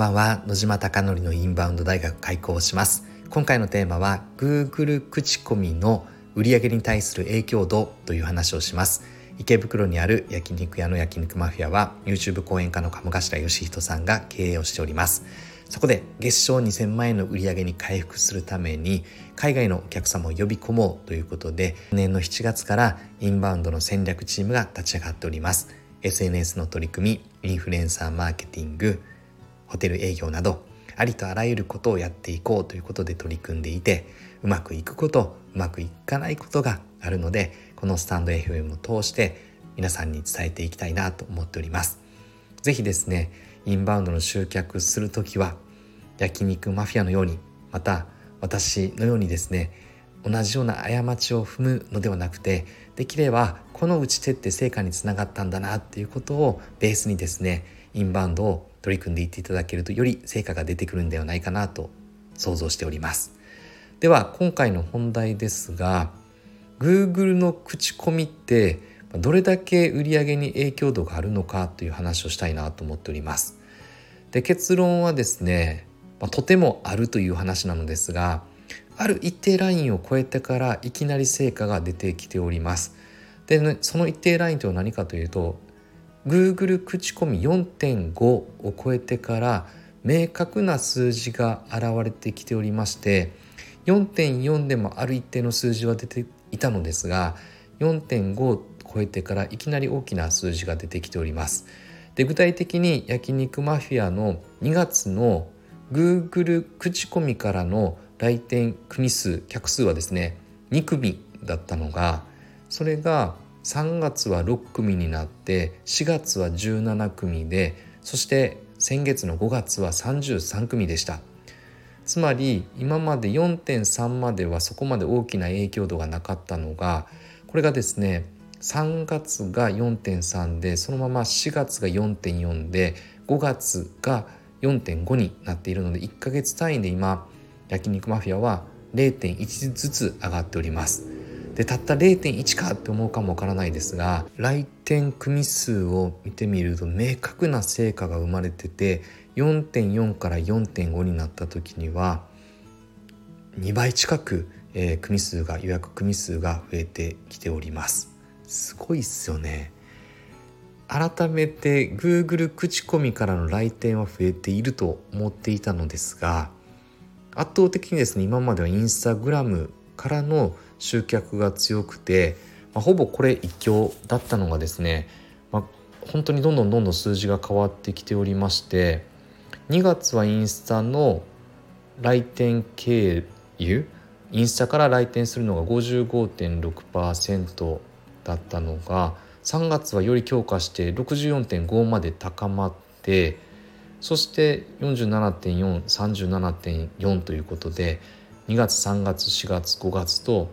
ばんは。野島貴則のインバウンド大学開校します。今回のテーマは Google 口コミの売上に対する影響度という話をします。池袋にある焼肉屋の焼肉マフィアは YouTube 講演家の鴨頭義人さんが経営をしております。そこで月賞2000万円の売り上げに回復するために海外のお客様を呼び込もうということで年の7月からインバウンドの戦略チームが立ち上がっております。SNS の取り組みインフルエンサーマーケティングホテル営業などありとあらゆることをやっていこうということで取り組んでいてうまくいくことうまくいかないことがあるのでこのスタンド FM を通して皆さんに伝えていきたいなと思っております。是非ですねインバウンドの集客する時は焼肉マフィアのようにまた私のようにですね同じような過ちを踏むのではなくてできればこの打ち手って成果につながったんだなっていうことをベースにですねインバウンドを取り組んでいっていただけるとより成果が出てくるんではないかなと想像しております。では今回の本題ですが Google の口コミってどれだけ売上に影響度があるのかという話をしたいなと思っております。で結論はですね、まあ、とてもあるという話なのですがある一定ラインを超えてからいきなり成果が出てきております。で、その一定ラインとは何かというと Google 口コミ4.5を超えてから明確な数字が現れてきておりまして4.4でもある一定の数字は出ていたのですが4.5を超えてからいきなり大きな数字が出てきております。で具体的に焼肉マフィアの2月の Google 口コミからの来店組数客数はですね2組だったのがそれが3月は6組になって4月は17組でそして先月の5月は33組でしたつまり今まで4.3まではそこまで大きな影響度がなかったのがこれがですね3月が4.3でそのまま4月が4.4で5月が4.5になっているので1ヶ月単位で今焼肉マフィアは0.1ずつ上がっております。でたった0.1かって思うかもわからないですが来店組数を見てみると明確な成果が生まれてて4.4から4.5になった時には2倍近く、えー、組数が予約組数が増えてきております。すごいっすよね。改めて Google 口コミからの来店は増えていると思っていたのですが圧倒的にですね今まではインスタグラムからの集客が強くて、まあ、ほぼこれ一強だったのがですね、まあ、本当にどんどんどんどん数字が変わってきておりまして2月はインスタの来店経由インスタから来店するのが55.6%だったのが3月はより強化して64.5まで高まってそして47.437.4ということで2月3月4月5月と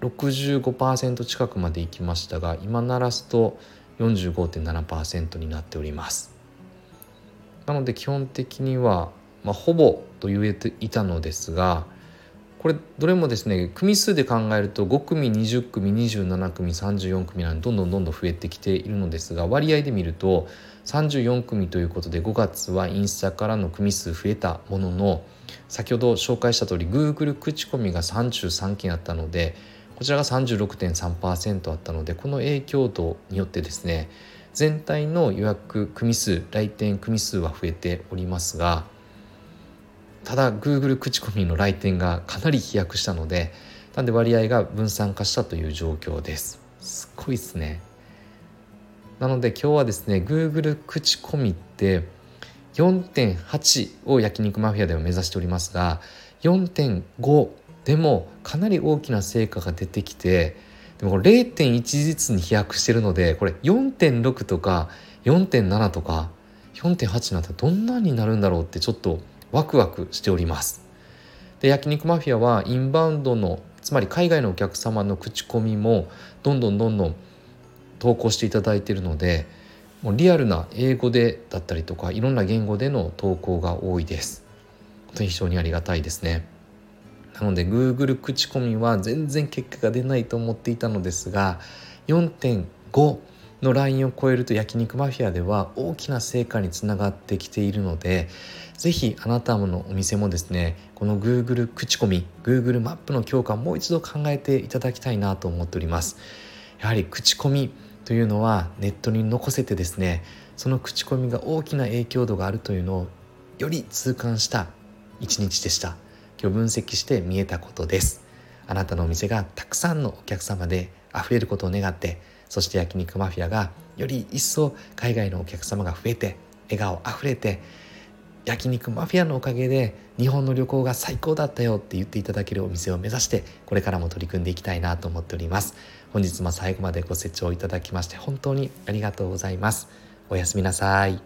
65%近くまで行きましたが今ならすと45.7%になっております。なので基本的には、まあ、ほぼと言えていたのですがこれどれもですね組数で考えると5組20組27組34組なんどんどんどんどん増えてきているのですが割合で見ると34組ということで5月はインスタからの組数増えたものの先ほど紹介した通り Google 口コミが33件あったのでこちらが36.3%あったのでこの影響度によってですね全体の予約組数来店組数は増えておりますがただ Google 口コミの来店がかなり飛躍したのでなんで割合が分散化したという状況です。すごいですね。なので今日はですね Google 口コミって4.8を焼肉マフィアでは目指しておりますが4.5でもかなり大きな成果が出てきてでも0.1ずつに飛躍してるのでこれ4.6とか4.7とか4.8になったらどんなになるんだろうってちょっとワクワクしております。で焼肉マフィアはインバウンドのつまり海外のお客様の口コミもどんどんどんどん投稿していただいているのでもうリアルな英語でだったりとかいろんな言語での投稿が多いです。本当に非常にありがたいですね。なので Google 口コミは全然結果が出ないと思っていたのですが4.5のラインを超えると焼肉マフィアでは大きな成果につながってきているのでぜひあなたのお店もですねこの Google 口コミ Google マップの強化もう一度考えていただきたいなと思っております。やはり口コミというのはネットに残せてですねその口コミが大きな影響度があるというのをより痛感した一日でした。今日分析して見えたことです。あなたのお店がたくさんのお客様で溢れることを願ってそして焼肉マフィアがより一層海外のお客様が増えて笑顔あふれて焼肉マフィアのおかげで日本の旅行が最高だったよって言っていただけるお店を目指してこれからも取り組んでいきたいなと思っております。本日も最後までご清聴いただきまして本当にありがとうございます。おやすみなさい。